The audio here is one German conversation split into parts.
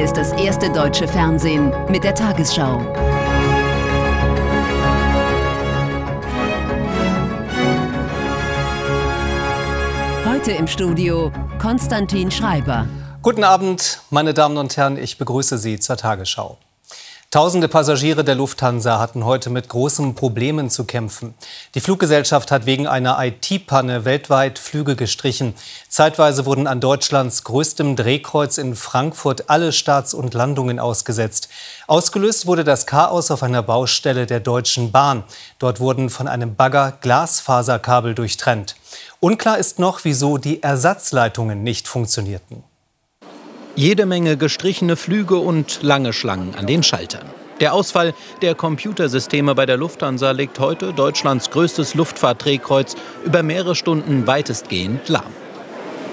Hier ist das erste deutsche Fernsehen mit der Tagesschau. Heute im Studio Konstantin Schreiber. Guten Abend, meine Damen und Herren, ich begrüße Sie zur Tagesschau. Tausende Passagiere der Lufthansa hatten heute mit großen Problemen zu kämpfen. Die Fluggesellschaft hat wegen einer IT-Panne weltweit Flüge gestrichen. Zeitweise wurden an Deutschlands größtem Drehkreuz in Frankfurt alle Starts und Landungen ausgesetzt. Ausgelöst wurde das Chaos auf einer Baustelle der Deutschen Bahn. Dort wurden von einem Bagger Glasfaserkabel durchtrennt. Unklar ist noch, wieso die Ersatzleitungen nicht funktionierten. Jede Menge gestrichene Flüge und lange Schlangen an den Schaltern. Der Ausfall der Computersysteme bei der Lufthansa legt heute Deutschlands größtes Luftfahrtdrehkreuz über mehrere Stunden weitestgehend lahm.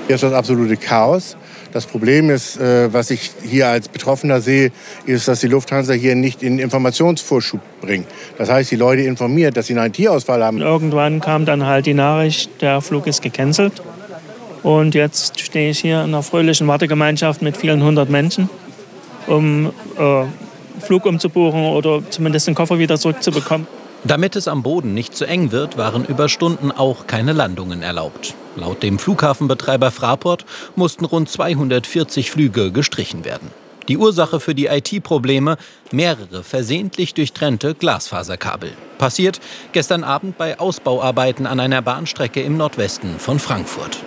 Hier ist das absolute Chaos. Das Problem ist, äh, was ich hier als Betroffener sehe, ist, dass die Lufthansa hier nicht in Informationsvorschub bringt. Das heißt, die Leute informiert, dass sie einen IT-Ausfall haben. Irgendwann kam dann halt die Nachricht, der Flug ist gecancelt. Und jetzt stehe ich hier in einer fröhlichen Wartegemeinschaft mit vielen hundert Menschen, um äh, Flug umzubuchen oder zumindest den Koffer wieder zurückzubekommen. Damit es am Boden nicht zu eng wird, waren über Stunden auch keine Landungen erlaubt. Laut dem Flughafenbetreiber Fraport mussten rund 240 Flüge gestrichen werden. Die Ursache für die IT-Probleme mehrere versehentlich durchtrennte Glasfaserkabel. Passiert gestern Abend bei Ausbauarbeiten an einer Bahnstrecke im Nordwesten von Frankfurt.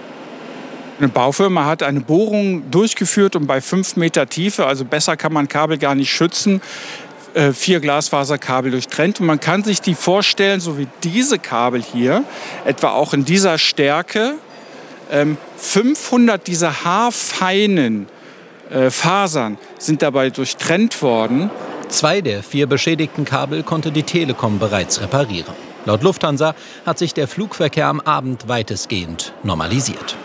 Eine Baufirma hat eine Bohrung durchgeführt und bei fünf Meter Tiefe, also besser kann man Kabel gar nicht schützen, äh, vier Glasfaserkabel durchtrennt. Und man kann sich die vorstellen, so wie diese Kabel hier, etwa auch in dieser Stärke, 500 ähm, dieser haarfeinen äh, Fasern sind dabei durchtrennt worden. Zwei der vier beschädigten Kabel konnte die Telekom bereits reparieren. Laut Lufthansa hat sich der Flugverkehr am Abend weitestgehend normalisiert.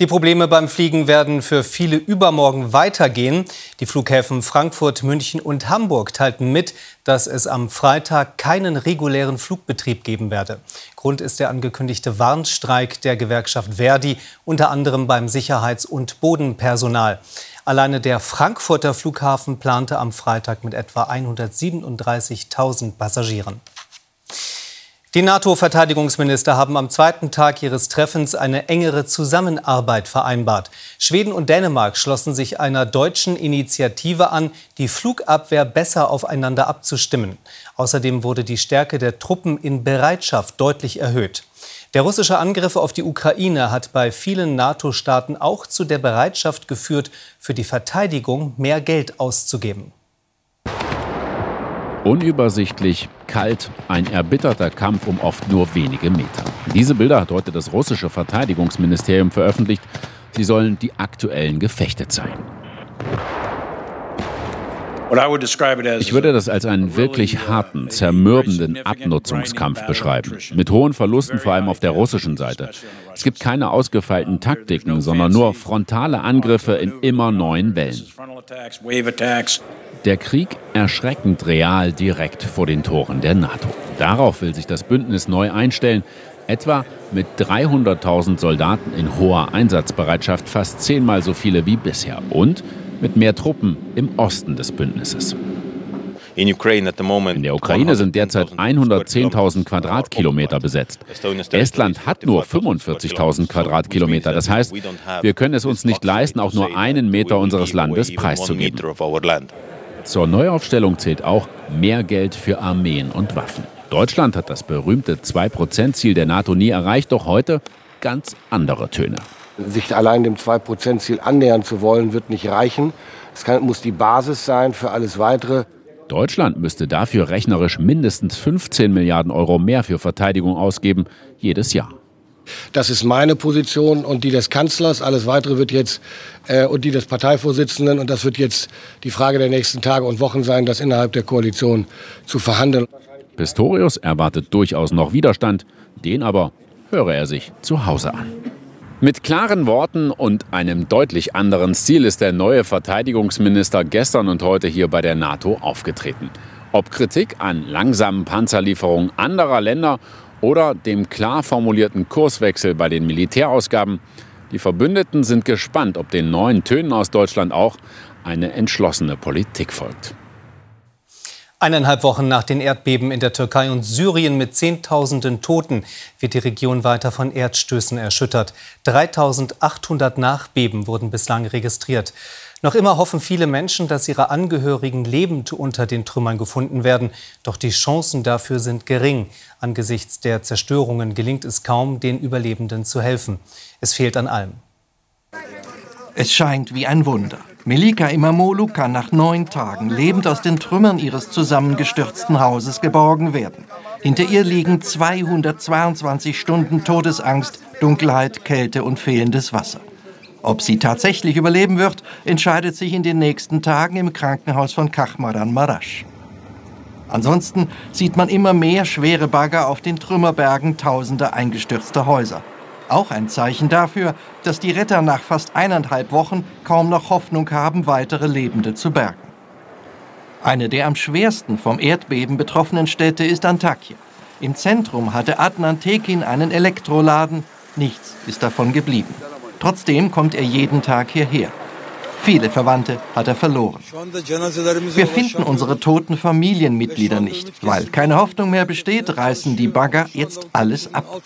Die Probleme beim Fliegen werden für viele übermorgen weitergehen. Die Flughäfen Frankfurt, München und Hamburg teilten mit, dass es am Freitag keinen regulären Flugbetrieb geben werde. Grund ist der angekündigte Warnstreik der Gewerkschaft Verdi, unter anderem beim Sicherheits- und Bodenpersonal. Alleine der Frankfurter Flughafen plante am Freitag mit etwa 137.000 Passagieren. Die NATO-Verteidigungsminister haben am zweiten Tag ihres Treffens eine engere Zusammenarbeit vereinbart. Schweden und Dänemark schlossen sich einer deutschen Initiative an, die Flugabwehr besser aufeinander abzustimmen. Außerdem wurde die Stärke der Truppen in Bereitschaft deutlich erhöht. Der russische Angriff auf die Ukraine hat bei vielen NATO-Staaten auch zu der Bereitschaft geführt, für die Verteidigung mehr Geld auszugeben. Unübersichtlich, kalt, ein erbitterter Kampf um oft nur wenige Meter. Diese Bilder hat heute das russische Verteidigungsministerium veröffentlicht. Sie sollen die aktuellen Gefechte zeigen. Ich würde das als einen wirklich harten, zermürbenden Abnutzungskampf beschreiben, mit hohen Verlusten vor allem auf der russischen Seite. Es gibt keine ausgefeilten Taktiken, sondern nur frontale Angriffe in immer neuen Wellen. Der Krieg erschreckend real direkt vor den Toren der NATO. Darauf will sich das Bündnis neu einstellen, etwa mit 300.000 Soldaten in hoher Einsatzbereitschaft, fast zehnmal so viele wie bisher. Und mit mehr Truppen im Osten des Bündnisses. In der Ukraine sind derzeit 110.000 Quadratkilometer besetzt. Estland hat nur 45.000 Quadratkilometer. Das heißt, wir können es uns nicht leisten, auch nur einen Meter unseres Landes preiszugeben. Zur Neuaufstellung zählt auch mehr Geld für Armeen und Waffen. Deutschland hat das berühmte 2-Prozent-Ziel der NATO nie erreicht, doch heute ganz andere Töne. Sich allein dem 2-Prozent-Ziel annähern zu wollen, wird nicht reichen. Es kann, muss die Basis sein für alles Weitere. Deutschland müsste dafür rechnerisch mindestens 15 Milliarden Euro mehr für Verteidigung ausgeben, jedes Jahr. Das ist meine Position und die des Kanzlers. Alles Weitere wird jetzt äh, und die des Parteivorsitzenden. Und das wird jetzt die Frage der nächsten Tage und Wochen sein, das innerhalb der Koalition zu verhandeln. Pistorius erwartet durchaus noch Widerstand. Den aber höre er sich zu Hause an. Mit klaren Worten und einem deutlich anderen Stil ist der neue Verteidigungsminister gestern und heute hier bei der NATO aufgetreten. Ob Kritik an langsamen Panzerlieferungen anderer Länder oder dem klar formulierten Kurswechsel bei den Militärausgaben, die Verbündeten sind gespannt, ob den neuen Tönen aus Deutschland auch eine entschlossene Politik folgt. Eineinhalb Wochen nach den Erdbeben in der Türkei und Syrien mit Zehntausenden Toten wird die Region weiter von Erdstößen erschüttert. 3800 Nachbeben wurden bislang registriert. Noch immer hoffen viele Menschen, dass ihre Angehörigen lebend unter den Trümmern gefunden werden. Doch die Chancen dafür sind gering. Angesichts der Zerstörungen gelingt es kaum, den Überlebenden zu helfen. Es fehlt an allem. Es scheint wie ein Wunder. Melika Imamolu kann nach neun Tagen lebend aus den Trümmern ihres zusammengestürzten Hauses geborgen werden. Hinter ihr liegen 222 Stunden Todesangst, Dunkelheit, Kälte und fehlendes Wasser. Ob sie tatsächlich überleben wird, entscheidet sich in den nächsten Tagen im Krankenhaus von Kachmaran Marasch. Ansonsten sieht man immer mehr schwere Bagger auf den Trümmerbergen tausender eingestürzter Häuser. Auch ein Zeichen dafür, dass die Retter nach fast eineinhalb Wochen kaum noch Hoffnung haben, weitere Lebende zu bergen. Eine der am schwersten vom Erdbeben betroffenen Städte ist Antakya. Im Zentrum hatte Adnan Tekin einen Elektroladen. Nichts ist davon geblieben. Trotzdem kommt er jeden Tag hierher. Viele Verwandte hat er verloren. Wir finden unsere toten Familienmitglieder nicht. Weil keine Hoffnung mehr besteht, reißen die Bagger jetzt alles ab.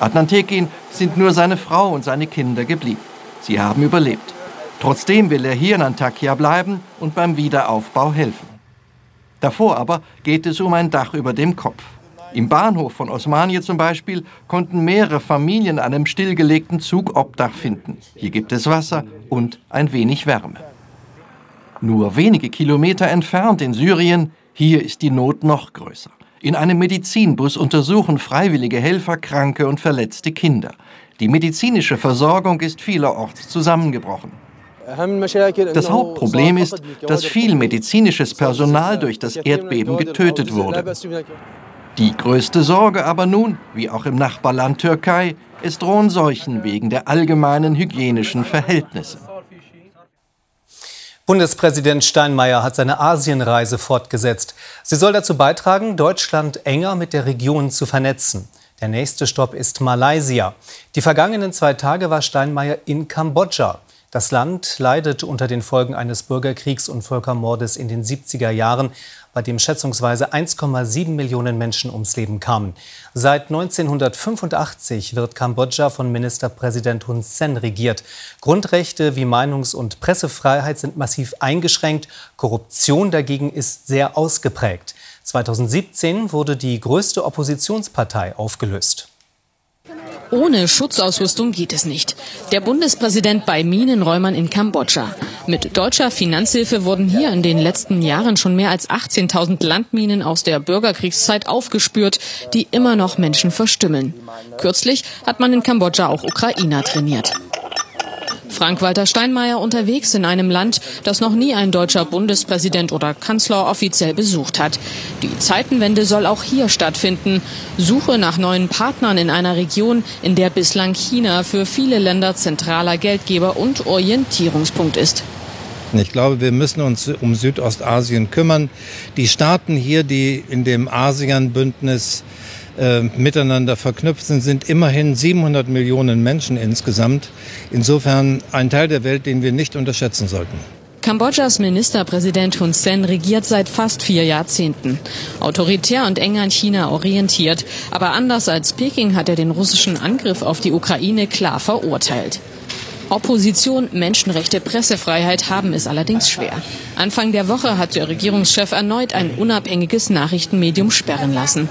Adnan Tekin sind nur seine Frau und seine Kinder geblieben. Sie haben überlebt. Trotzdem will er hier in Antakya bleiben und beim Wiederaufbau helfen. Davor aber geht es um ein Dach über dem Kopf. Im Bahnhof von Osmanie zum Beispiel konnten mehrere Familien an einem stillgelegten Zug Obdach finden. Hier gibt es Wasser und ein wenig Wärme. Nur wenige Kilometer entfernt in Syrien, hier ist die Not noch größer. In einem Medizinbus untersuchen freiwillige Helfer kranke und verletzte Kinder. Die medizinische Versorgung ist vielerorts zusammengebrochen. Das Hauptproblem ist, dass viel medizinisches Personal durch das Erdbeben getötet wurde. Die größte Sorge aber nun, wie auch im Nachbarland Türkei, es drohen Seuchen wegen der allgemeinen hygienischen Verhältnisse. Bundespräsident Steinmeier hat seine Asienreise fortgesetzt. Sie soll dazu beitragen, Deutschland enger mit der Region zu vernetzen. Der nächste Stopp ist Malaysia. Die vergangenen zwei Tage war Steinmeier in Kambodscha. Das Land leidet unter den Folgen eines Bürgerkriegs und Völkermordes in den 70er Jahren, bei dem schätzungsweise 1,7 Millionen Menschen ums Leben kamen. Seit 1985 wird Kambodscha von Ministerpräsident Hun Sen regiert. Grundrechte wie Meinungs- und Pressefreiheit sind massiv eingeschränkt. Korruption dagegen ist sehr ausgeprägt. 2017 wurde die größte Oppositionspartei aufgelöst. Ohne Schutzausrüstung geht es nicht. Der Bundespräsident bei Minenräumern in Kambodscha. Mit deutscher Finanzhilfe wurden hier in den letzten Jahren schon mehr als 18.000 Landminen aus der Bürgerkriegszeit aufgespürt, die immer noch Menschen verstümmeln. Kürzlich hat man in Kambodscha auch Ukrainer trainiert. Frank-Walter Steinmeier unterwegs in einem Land, das noch nie ein deutscher Bundespräsident oder Kanzler offiziell besucht hat. Die Zeitenwende soll auch hier stattfinden. Suche nach neuen Partnern in einer Region, in der bislang China für viele Länder zentraler Geldgeber und Orientierungspunkt ist. Ich glaube, wir müssen uns um Südostasien kümmern. Die Staaten hier, die in dem ASEAN-Bündnis äh, miteinander verknüpft sind, sind immerhin 700 Millionen Menschen insgesamt. Insofern ein Teil der Welt, den wir nicht unterschätzen sollten. Kambodschas Ministerpräsident Hun Sen regiert seit fast vier Jahrzehnten. Autoritär und eng an China orientiert. Aber anders als Peking hat er den russischen Angriff auf die Ukraine klar verurteilt. Opposition, Menschenrechte, Pressefreiheit haben es allerdings schwer. Anfang der Woche hat der Regierungschef erneut ein unabhängiges Nachrichtenmedium sperren lassen.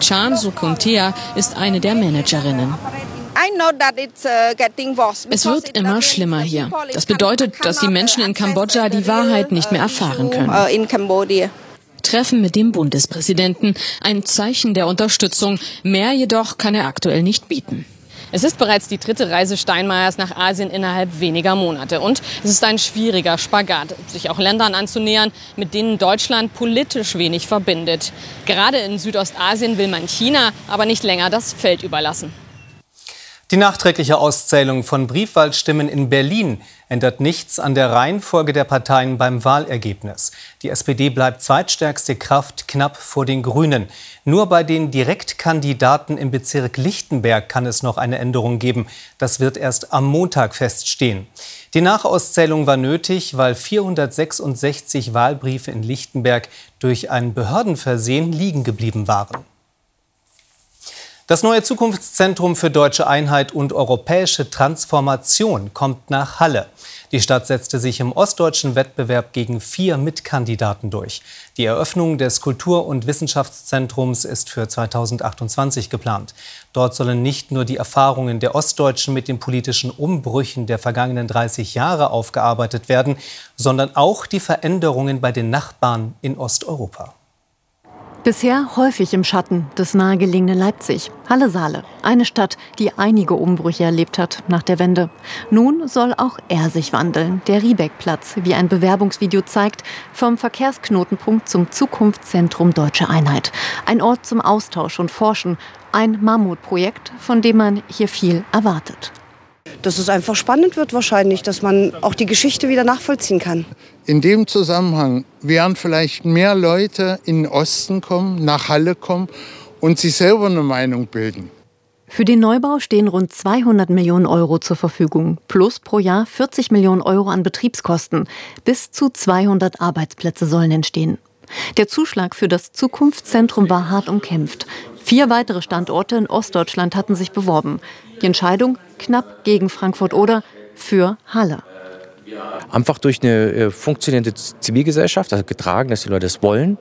Chan Sukuntea ist eine der Managerinnen. Es wird immer schlimmer hier. Das bedeutet, dass die Menschen in Kambodscha die Wahrheit nicht mehr erfahren können. Treffen mit dem Bundespräsidenten, ein Zeichen der Unterstützung. Mehr jedoch kann er aktuell nicht bieten. Es ist bereits die dritte Reise Steinmeiers nach Asien innerhalb weniger Monate. Und es ist ein schwieriger Spagat, sich auch Ländern anzunähern, mit denen Deutschland politisch wenig verbindet. Gerade in Südostasien will man China aber nicht länger das Feld überlassen. Die nachträgliche Auszählung von Briefwahlstimmen in Berlin ändert nichts an der Reihenfolge der Parteien beim Wahlergebnis. Die SPD bleibt zweitstärkste Kraft knapp vor den Grünen. Nur bei den Direktkandidaten im Bezirk Lichtenberg kann es noch eine Änderung geben. Das wird erst am Montag feststehen. Die Nachauszählung war nötig, weil 466 Wahlbriefe in Lichtenberg durch ein Behördenversehen liegen geblieben waren. Das neue Zukunftszentrum für deutsche Einheit und europäische Transformation kommt nach Halle. Die Stadt setzte sich im ostdeutschen Wettbewerb gegen vier Mitkandidaten durch. Die Eröffnung des Kultur- und Wissenschaftszentrums ist für 2028 geplant. Dort sollen nicht nur die Erfahrungen der Ostdeutschen mit den politischen Umbrüchen der vergangenen 30 Jahre aufgearbeitet werden, sondern auch die Veränderungen bei den Nachbarn in Osteuropa. Bisher häufig im Schatten des nahegelegenen Leipzig. Halle-Saale, eine Stadt, die einige Umbrüche erlebt hat nach der Wende. Nun soll auch er sich wandeln. Der Riebeck-Platz, wie ein Bewerbungsvideo zeigt, vom Verkehrsknotenpunkt zum Zukunftszentrum Deutsche Einheit. Ein Ort zum Austausch und Forschen. Ein Mammutprojekt, von dem man hier viel erwartet dass es einfach spannend wird wahrscheinlich, dass man auch die Geschichte wieder nachvollziehen kann. In dem Zusammenhang werden vielleicht mehr Leute in den Osten kommen, nach Halle kommen und sich selber eine Meinung bilden. Für den Neubau stehen rund 200 Millionen Euro zur Verfügung, plus pro Jahr 40 Millionen Euro an Betriebskosten. Bis zu 200 Arbeitsplätze sollen entstehen. Der Zuschlag für das Zukunftszentrum war hart umkämpft. Vier weitere Standorte in Ostdeutschland hatten sich beworben. Die Entscheidung knapp gegen Frankfurt oder für Halle. Einfach durch eine äh, funktionierende Zivilgesellschaft, also getragen, dass die Leute es wollen.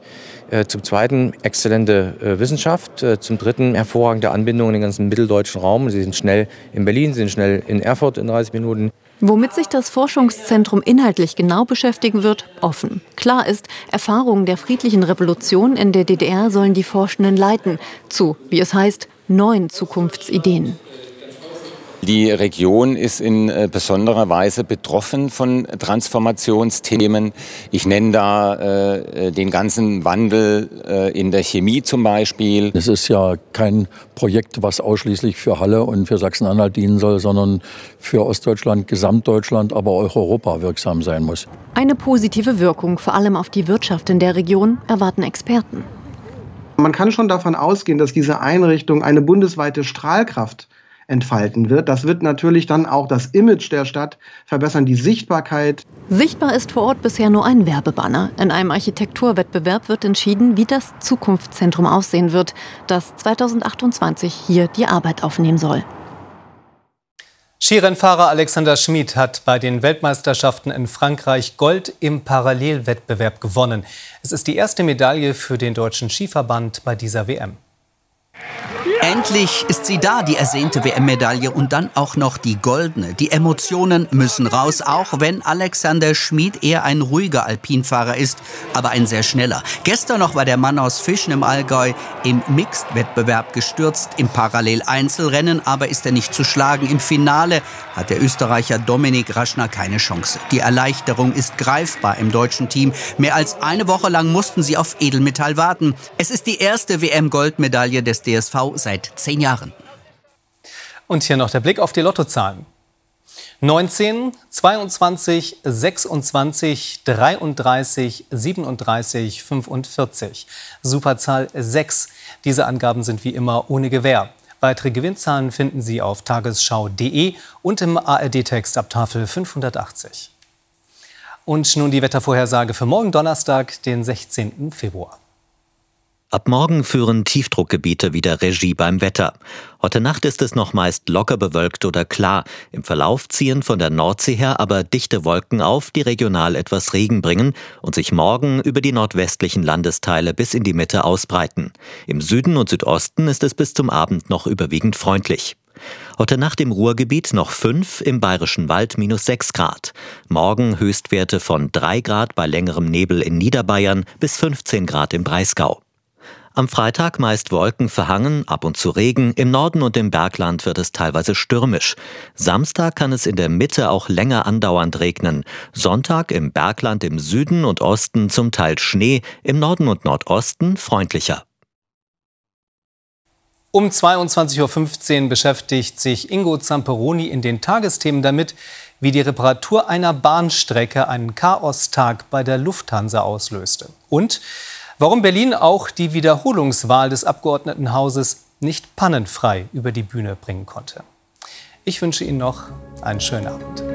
Äh, zum Zweiten exzellente äh, Wissenschaft. Zum Dritten hervorragende Anbindung in den ganzen mitteldeutschen Raum. Sie sind schnell in Berlin, sie sind schnell in Erfurt in 30 Minuten. Womit sich das Forschungszentrum inhaltlich genau beschäftigen wird, offen. Klar ist, Erfahrungen der friedlichen Revolution in der DDR sollen die Forschenden leiten zu, wie es heißt, neuen Zukunftsideen. Die Region ist in äh, besonderer Weise betroffen von Transformationsthemen. Ich nenne da äh, äh, den ganzen Wandel äh, in der Chemie zum Beispiel. Es ist ja kein Projekt, was ausschließlich für Halle und für Sachsen-Anhalt dienen soll, sondern für Ostdeutschland, Gesamtdeutschland, aber auch Europa wirksam sein muss. Eine positive Wirkung, vor allem auf die Wirtschaft in der Region, erwarten Experten. Man kann schon davon ausgehen, dass diese Einrichtung eine bundesweite Strahlkraft entfalten wird. Das wird natürlich dann auch das Image der Stadt verbessern, die Sichtbarkeit. Sichtbar ist vor Ort bisher nur ein Werbebanner. In einem Architekturwettbewerb wird entschieden, wie das Zukunftszentrum aussehen wird, das 2028 hier die Arbeit aufnehmen soll. Skirennfahrer Alexander Schmid hat bei den Weltmeisterschaften in Frankreich Gold im Parallelwettbewerb gewonnen. Es ist die erste Medaille für den deutschen Skiverband bei dieser WM. Endlich ist sie da, die ersehnte WM-Medaille und dann auch noch die goldene. Die Emotionen müssen raus, auch wenn Alexander Schmid eher ein ruhiger Alpinfahrer ist, aber ein sehr schneller. Gestern noch war der Mann aus Fischen im Allgäu im Mixed-Wettbewerb gestürzt, im Parallel-Einzelrennen, aber ist er nicht zu schlagen. Im Finale hat der Österreicher Dominik Raschner keine Chance. Die Erleichterung ist greifbar im deutschen Team. Mehr als eine Woche lang mussten sie auf Edelmetall warten. Es ist die erste WM-Goldmedaille des DSV seit seit zehn Jahren. Und hier noch der Blick auf die Lottozahlen. 19, 22, 26, 33, 37, 45. Superzahl 6. Diese Angaben sind wie immer ohne Gewähr. Weitere Gewinnzahlen finden Sie auf tagesschau.de und im ARD-Text ab Tafel 580. Und nun die Wettervorhersage für morgen Donnerstag, den 16. Februar. Ab morgen führen Tiefdruckgebiete wieder Regie beim Wetter. Heute Nacht ist es noch meist locker bewölkt oder klar. Im Verlauf ziehen von der Nordsee her aber dichte Wolken auf, die regional etwas Regen bringen und sich morgen über die nordwestlichen Landesteile bis in die Mitte ausbreiten. Im Süden und Südosten ist es bis zum Abend noch überwiegend freundlich. Heute Nacht im Ruhrgebiet noch 5, im Bayerischen Wald minus 6 Grad. Morgen Höchstwerte von 3 Grad bei längerem Nebel in Niederbayern bis 15 Grad im Breisgau. Am Freitag meist Wolken verhangen, ab und zu Regen, im Norden und im Bergland wird es teilweise stürmisch. Samstag kann es in der Mitte auch länger andauernd regnen. Sonntag im Bergland im Süden und Osten zum Teil Schnee, im Norden und Nordosten freundlicher. Um 22.15 Uhr beschäftigt sich Ingo Zamperoni in den Tagesthemen damit, wie die Reparatur einer Bahnstrecke einen Chaostag bei der Lufthansa auslöste. Und warum Berlin auch die Wiederholungswahl des Abgeordnetenhauses nicht pannenfrei über die Bühne bringen konnte. Ich wünsche Ihnen noch einen schönen Abend.